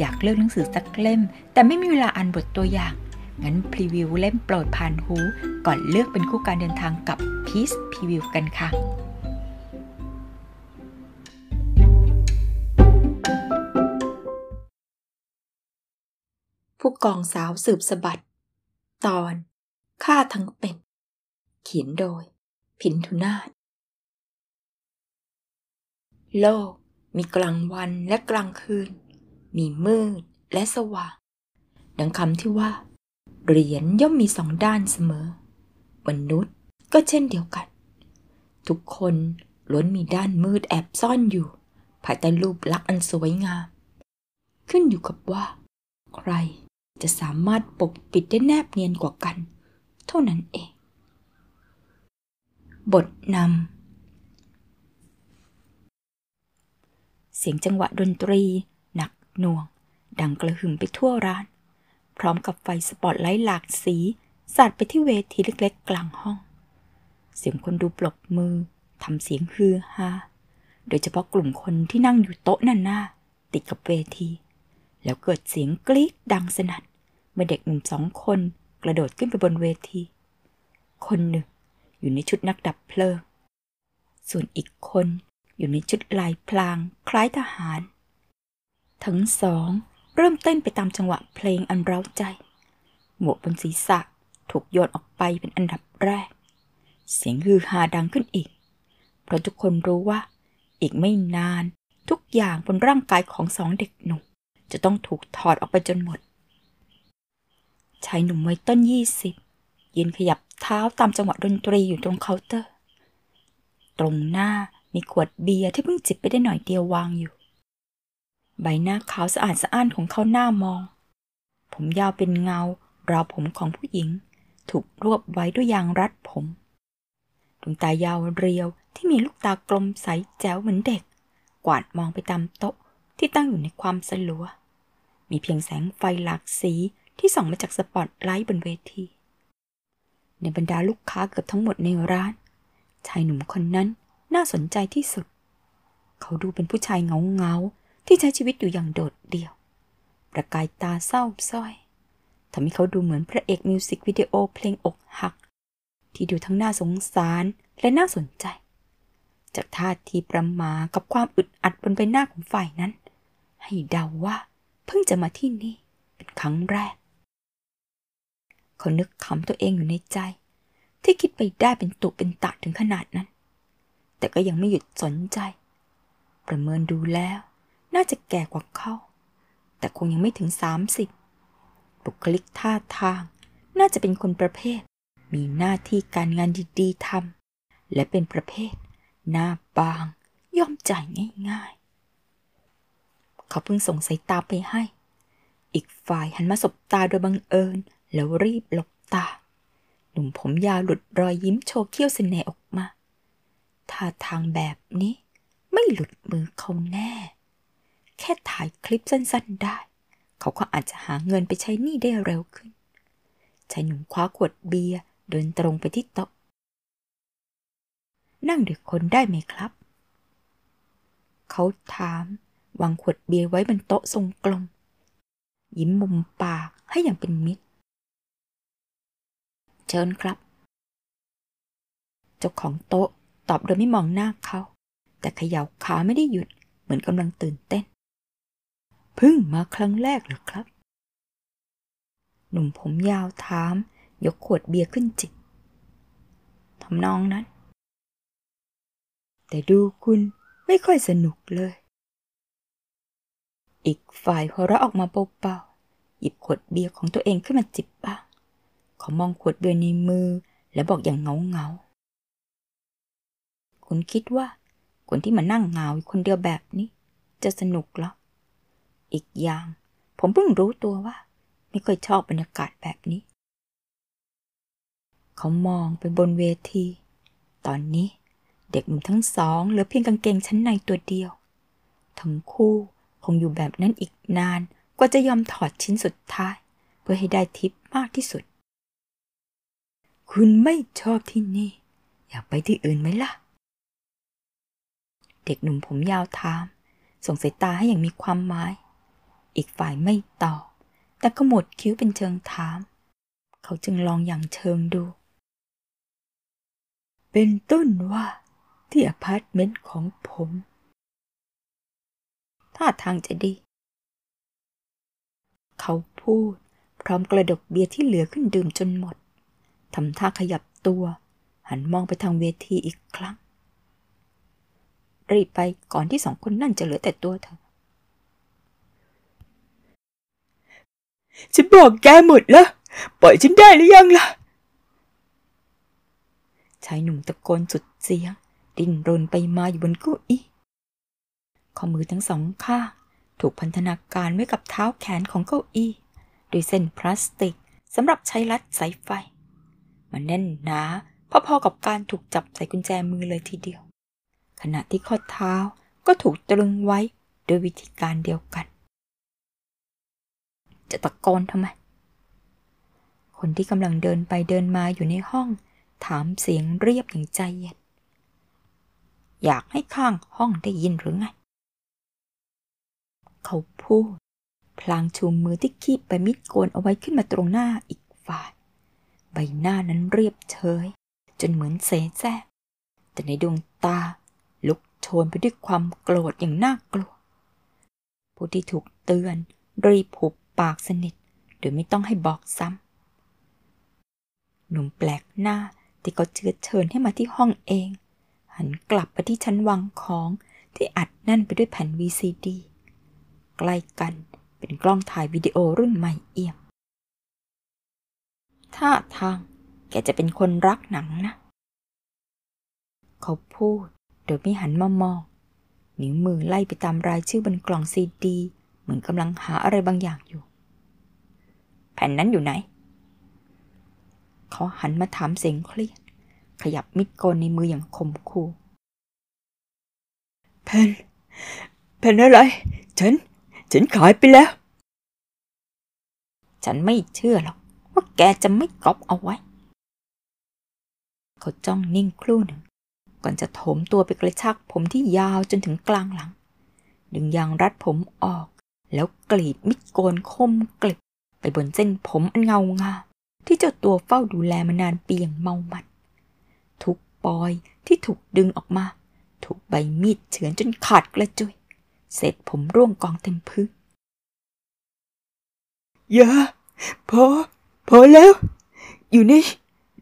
อยากเลือกหนังสือสักเล่ม แต่ไม่มีเวลาอ่านบทตัวอย่าง งั้นพรีวิวเล่มโปรดผ่านหู ก่อนเลือกเป็นคู่การเดินทางกับ Peace Preview กันค่ะผู้กองสาวสืบสบัด ตอนฆ่าทั้งเป็น เขียนโดย พินทุนาถโลกมีกลางวันและกลางคืน มีมืดและสว่าง ดังคำที่ว่า เหรียญย่อมมีสองด้านเสมอ มนุษย์ก็เช่นเดียวกัน ทุกคนล้วนมีด้านมืดแอบซ่อนอยู่ ภายใต้รูปลักษณ์อันสวยงาม ขึ้นอยู่กับว่า ใครจะสามารถปกปิดได้แนบเนียนกว่ากัน เท่านั้นเอง บทนำเสียงจังหวะดนตรี หน่วง ดังกระหึ่มไปทั่วร้าน พร้อมกับไฟสปอตไลท์หลากสี สาดไปที่เวทีเล็กๆ กลางห้อง เสียงคนดูปลบมือทำเสียงฮือฮาโดยเฉพาะกลุ่มคนที่นั่งอยู่โต๊ะหน้าหน้า ติดกับเวที แล้วเกิดเสียงกรี๊ดดังสนั่นเมื่อเด็กหนุ่มสองคนกระโดดขึ้นไปบนเวที คนหนึ่งอยู่ในชุดนักดับเพลิง ส่วนอีกคนอยู่ในชุดลายพลางคล้ายทหาร ทั้งสอง เริ่มเต้นไปตามจังหวะเพลงอันเร้าใจ หมวกบนศีรษะถูกโยนออกไปเป็นอันดับแรก เสียงฮือฮาดังขึ้นอีก เพราะทุกคนรู้ว่า อีกไม่นานทุกอย่างบนร่างกายของสองเด็กหนุ่ม จะต้องถูกถอดออกไปจนหมด ชายหนุ่มวัยต้นยี่สิบยืนขยับเท้าตามจังหวะดนตรีอยู่ตรงเคาน์เตอร์ ตรงหน้ามีขวดเบียร์ที่เพิ่งจิบไปได้หน่อยเดียววางอยู่ ใบหน้าขาวสะอาดสะอ้านของเขาหน้ามอง ผมยาวเป็นเงาราวผมของผู้หญิง ถูกรวบไว้ด้วยยางรัดผมดวงตายาวเรียวที่มีลูกตากลมใสแจ๋วเหมือนเด็ก กวาดมองไปตามโต๊ะที่ตั้งอยู่ในความสลัว มีเพียงแสงไฟหลากสีที่ส่องมาจากสปอตไลท์บนเวที ในบรรดาลูกค้าเกือบทั้งหมดในร้าน ชายหนุ่มคนนั้นน่าสนใจที่สุด เขาดูเป็นผู้ชายเงาเงา ที่ใช้ชีวิตอยู่อย่างโดดเดี่ยว ประกายตาเศร้าส้อยทำให้เขาดูเหมือนพระเอกมิวสิกวิดีโอเพลงอกหัก ที่ดูทั้งน่าสงสารและน่าสนใจ จากท่าทีประมากับความอึดอัดบนใบหน้าของฝ่ายนั้น ให้เดาว่าเพิ่งจะมาที่นี่เป็นครั้งแรก เขานึกขำตัวเองอยู่ในใจ ที่คิดไปได้เป็นตุเป็นตะถึงขนาดนั้น แต่ก็ยังไม่หยุดสนใจ ประเมินดูแล้ว น่าจะแก่กว่าเขาแต่คงยังไม่ถึงสามสิบบุคลิกท่าทาง น่าจะเป็นคนประเภท มีหน้าที่การงานดีๆทำและเป็นประเภท หน้าบาง ย่อมจ่ายง่ายๆ เขาเพิ่งส่งสายตาไปให้ อีกฝ่ายหันมาสบตาโดยบังเอิญ แล้วรีบหลบตา หนุ่มผมยาวหลุดรอยยิ้มโชว์เขี้ยวเสน่ห์ออกมาท่าทางแบบนี้ไม่หลุดมือเขาแน่ แค่ถ่ายคลิปสั้นๆได้ เขาก็อาจจะหาเงินไปใช้หนี้ได้เร็วขึ้นชายหนุ่มคว้าขวดเบียร์เดินตรงไปที่โต๊ะ นั่งเด้วยคนได้ไหมครับ เขาถามวางขวดเบียร์ไว้บนโต๊ะทรงกลม ยิ้มมุมปากให้อย่างเป็นมิตร เชิญครับ เจ้าของโต๊ะตอบโดยไม่มองหน้าเขา แต่เขย่าขาไม่ได้หยุดเหมือนกำลังตื่นเต้น เพิ่งมาครั้งแรกหรือครับ หนุ่มผมยาวถาม ยกขวดเบียร์ขึ้นจิบทำนองนั้น แต่ดูคุณไม่ค่อยสนุกเลย อีกฝ่ายหัวเราะออกมาเบาๆหยิบขวดเบียร์ของตัวเองขึ้นมาจิบบ้างขามองขวดเบียร์ในมือ และบอกอย่างเงาเงาคุณคิดว่าคนที่มานั่งเงาอยู่คนเดียวแบบนี้ จะสนุกหรอ อีกอย่าง ผมเพิ่งรู้ตัวว่า ไม่ค่อยชอบบรรยากาศแบบนี้ เขามองไปบนเวที ตอนนี้เด็กหนุ่มทั้งสองเหลือเพียงกางเกงชั้นในตัวเดียว ทั้งคู่คงอยู่แบบนั้นอีกนานกว่าจะยอมถอดชิ้นสุดท้าย เพื่อให้ได้ทิปมากที่สุด คุณไม่ชอบที่นี่ อยากไปที่อื่นไหมล่ะ เด็กหนุ่มผมยาวถาม ส่งสายตาให้อย่างมีความหมาย อีกฝ่ายไม่ตอบ แต่ก็หมดคิ้วเป็นเชิงถาม เขาจึงลองอย่างเชิงดู เป็นต้นว่าที่อพาร์ตเมนต์ของผมท่าทางจะดี เขาพูดพร้อมกระดกเบียร์ที่เหลือขึ้นดื่มจนหมด ทำท่าขยับตัว หันมองไปทางเวทีอีกครั้ง รีบไปก่อนที่สองคนนั่นจะเหลือแต่ตัวเธอ ฉันบอกแกหมดแล้ว ปล่อยฉันได้หรือยังล่ะ ชายหนุ่มตะโกนสุดเสียง ดิ้นรนไปมาอยู่บนเก้าอี้ข้อมือทั้งสองข้างถูกพันธนาการไว้กับเท้าแขนของเก้าอี้ด้วยเส้นพลาสติกสำหรับใช้รัดสายไฟ มันแน่นหนาพอๆกับการถูกจับใส่กุญแจมือเลยทีเดียว ขณะที่ข้อเท้าก็ถูกตรึงไว้โดยวิธีการเดียวกัน จะตะโกนทำไม คนที่กำลังเดินไปเดินมาอยู่ในห้อง ถามเสียงเรียบอย่างใจเย็น อยากให้ข้างห้องได้ยินหรือไง เขาพูด พลางชูมือที่คีบไปมิดโกนเอาไว้ขึ้นมาตรงหน้าอีกฝ่าย ใบหน้านั้นเรียบเฉย จนเหมือนเสแสร้งแต่ในดวงตาลุกโชนไปด้วยความโกรธอย่างน่ากลัว ผู้ที่ถูกเตือนรีบหุบ ปากสนิท โดยไม่ต้องให้บอกซ้ำ หนุ่มแปลกหน้าที่เขาเชื้อเชิญให้มาที่ห้องเอง หันกลับไปที่ชั้นวางของที่อัดแน่นไปด้วยแผ่น VCD ใกล้กันเป็นกล้องถ่ายวิดีโอรุ่นใหม่เอี่ยม ท่าทางแกจะเป็นคนรักหนังนะ เขาพูดโดยไม่หันมามอง นิ้วมือไล่ไปตามรายชื่อบนกล่องซีดี เหมือนกำลังหาอะไรบางอย่างอยู่ ผ่นนั้นอยู่ไหน เขาหันมาถามเสียงเครียด ขยับมิดโกนในมืออย่างคมคูแผ่น แผ่นอะไร ฉัน ฉันขายไปแล้ว ฉันไม่เชื่อหรอกว่าแกจะไม่ก๊อปเอาไว้ เขาจ้องนิ่งครู่หนึ่ง ก่อนจะโถมตัวไปกระชากผมที่ยาวจนถึงกลางหลัง ดึงยางรัดผมออก แล้วกรีดมิดโกนคมกลิบ ไปบนเส้นผมอันเงางามที่เจ้าตัวเฝ้าดูแลมานานปีอย่างเมามัน ทุกปอยที่ถูกดึงออกมา ถูกใบมีดเฉือนจนขาดกระจุย เศษผมร่วงกองเต็มพื้นอย่าพอ พอแล้ว อยู่ใน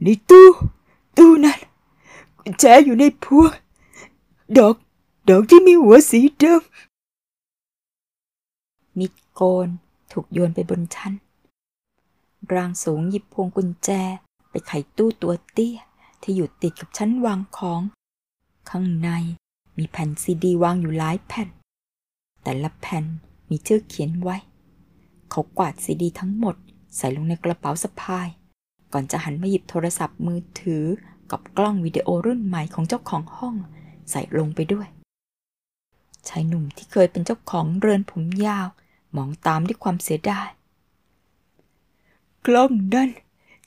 ในตู้ ตู้นั่นกุญแจอยู่ในพวงดอก ดอกที่มีหัวสีดมิดโกนถูกโยนไปบนชั้น ร่างสูงหยิบพวงกุญแจ ไปไขตู้ตัวเตี้ย ที่อยู่ติดกับชั้นวางของ ข้างในมีแผ่นซีดีวางอยู่หลายแผ่น แต่ละแผ่นมีชื่อเขียนไว้ เขากวาดซีดีทั้งหมด ใส่ลงในกระเป๋าสะพาย ก่อนจะหันมาหยิบโทรศัพท์มือถือกับกล้องวิดีโอรุ่นใหม่ของเจ้าของห้อง ใส่ลงไปด้วย ชายหนุ่มที่เคยเป็นเจ้าของเรือนผมยาว มองตามด้วยความเสียดาย กล้องนั่น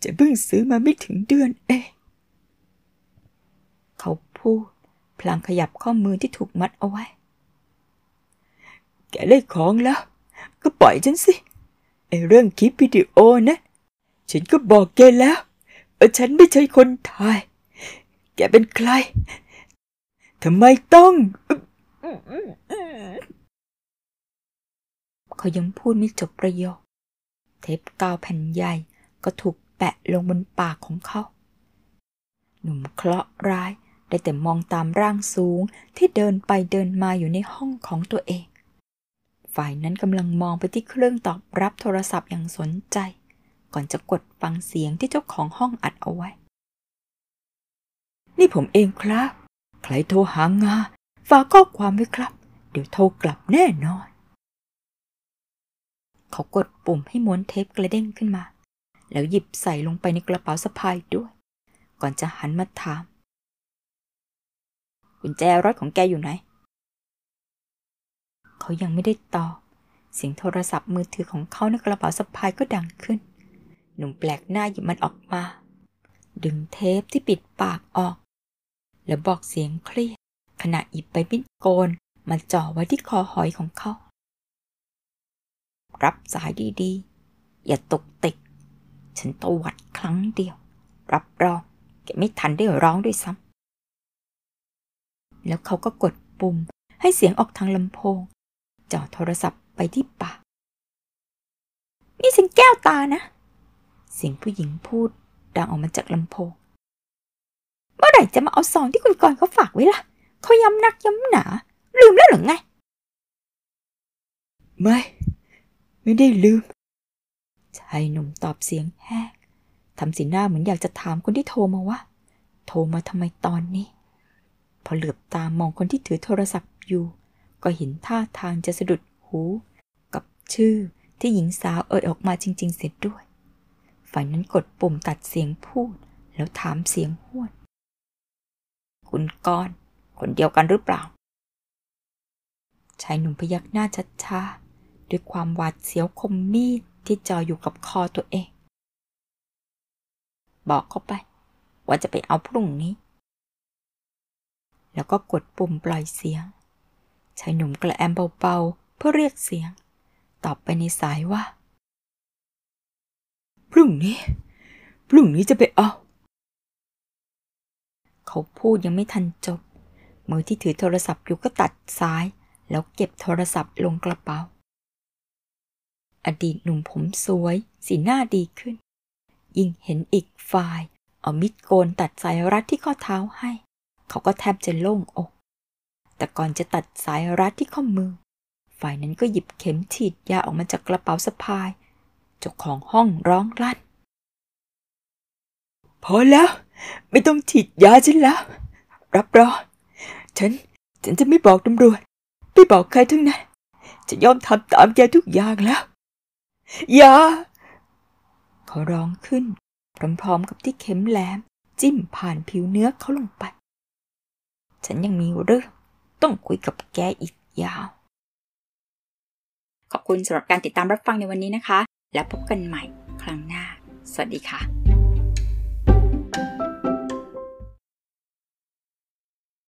จะเพิ่งซื้อมาไม่ถึงเดือนเองเขาพูด พลางขยับข้อมือที่ถูกมัดเอาไว้ แกได้ของแล้ว ก็ปล่อยฉันสิไอเรื่องคลิปวิดีโอนะ ฉันก็บอกแกแล้วว่าฉันไม่ใช่คนถ่าย แกเป็นใครทำไมต้องเขายังพูดไม่จบประโยค เทปกาวแผ่นใหญ่ก็ถูกแปะลงบนปากของเขา หนุ่มเคราะห์ร้ายได้แต่มองตามร่างสูงที่เดินไปเดินมาอยู่ในห้องของตัวเอง ฝ่ายนั้นกำลังมองไปที่เครื่องตอบรับโทรศัพท์อย่างสนใจ ก่อนจะกดฟังเสียงที่เจ้าของห้องอัดเอาไว้ นี่ผมเองครับ ใครโทรหางา ฝากข้อความไว้ครับ เดี๋ยวโทรกลับแน่นอน เขากดปุ่มให้ม้วนเทปกระเด้งขึ้นมา แล้วหยิบใส่ลงไปในกระเป๋าสะพายด้วย ก่อนจะหันมาถาม กุญแจรถของแกอยู่ไหน เขายังไม่ได้ตอบ เสียงโทรศัพท์มือถือของเขาในกระเป๋าสะพายก็ดังขึ้น หนุ่มแปลกหน้าหยิบมันออกมา ดึงเทปที่ปิดปากออก แล้วบอกเสียงเครียดขณะหยิบไปมิดโกนมาจ่อไว้ที่คอหอยของเขา รับสายดีๆ อย่าตกติก ฉันตวัดครั้งเดียว รับรองแกไม่ทันได้ร้องด้วยซ้ำแล้วเขาก็กดปุ่มให้เสียงออกทางลำโพงจ่อโทรศัพท์ไปที่ปากนี่เสียงแก้วตานะ เสียงผู้หญิงพูดดังออกมาจากลำโพง เมื่อไหร่จะมาเอาซองที่คุณกรเขาฝากไว้ล่ะ เขาย้ำนักย้ำหนา ลืมแล้วหรือไง ไม่ ไม่ได้ลืม ชายหนุ่มตอบเสียงแห้งทำสีหน้าเหมือนอยากจะถามคนที่โทรมาว่า โทรมาทำไมตอนนี้ พอเหลือบตามองคนที่ถือโทรศัพท์อยู่ ก็เห็นท่าทางจะสะดุดหู กับชื่อที่หญิงสาวเอ่ยออกมาจริง ๆ เสร็จด้วย ฝ่ายนั้นกดปุ่มตัดเสียงพูด แล้วถามเสียงห้วน คุณกรณ์คนเดียวกันหรือเปล่า ชายหนุ่มพยักหน้าช้าๆ ด้วยความหวาดเสียวคมมีดที่จ่ออยู่กับคอตัวเอง บอกเขาไป ว่าจะไปเอาพรุ่งนี้ แล้วก็กดปุ่มปล่อยเสียงชายหนุ่มกระแอมเบาๆ เพื่อเรียกเสียง ตอบไปในสายว่า พรุ่งนี้ พรุ่งนี้จะไปเอา เขาพูดยังไม่ทันจบ มือที่ถือโทรศัพท์อยู่ก็ตัดซ้าย แล้วเก็บโทรศัพท์ลงกระเป๋า อดีตหนุ่มผมสวย สีหน้าดีขึ้น ยิ่งเห็นอีกฝ่าย เอามิดโกนตัดสายรัดที่ข้อเท้าให้ เขาก็แทบจะโล่งอก แต่ก่อนจะตัดสายรัดที่ข้อมือ ฝ่ายนั้นก็หยิบเข็มฉีดยาออกมาจากกระเป๋าสะพายเจ้าของห้องร้องลั่น พอแล้ว ไม่ต้องฉีดยาฉันแล้ว รับรองฉัน ฉันจะไม่บอกตำรวจไม่บอกใครทั้งนั้นจะยอมทำตามแกทุกอย่างแล้ว อย่าเขาร้องขึ้น พร้อมๆกับที่เข็มแหลม จิ้มผ่านผิวเนื้อเขาลงไป ฉันยังมีเรื่องต้องคุยกับแกอีกยาว ขอบคุณสำหรับการติดตามรับฟังในวันนี้นะคะ แล้วพบกันใหม่ครั้งหน้า สวัสดีค่ะ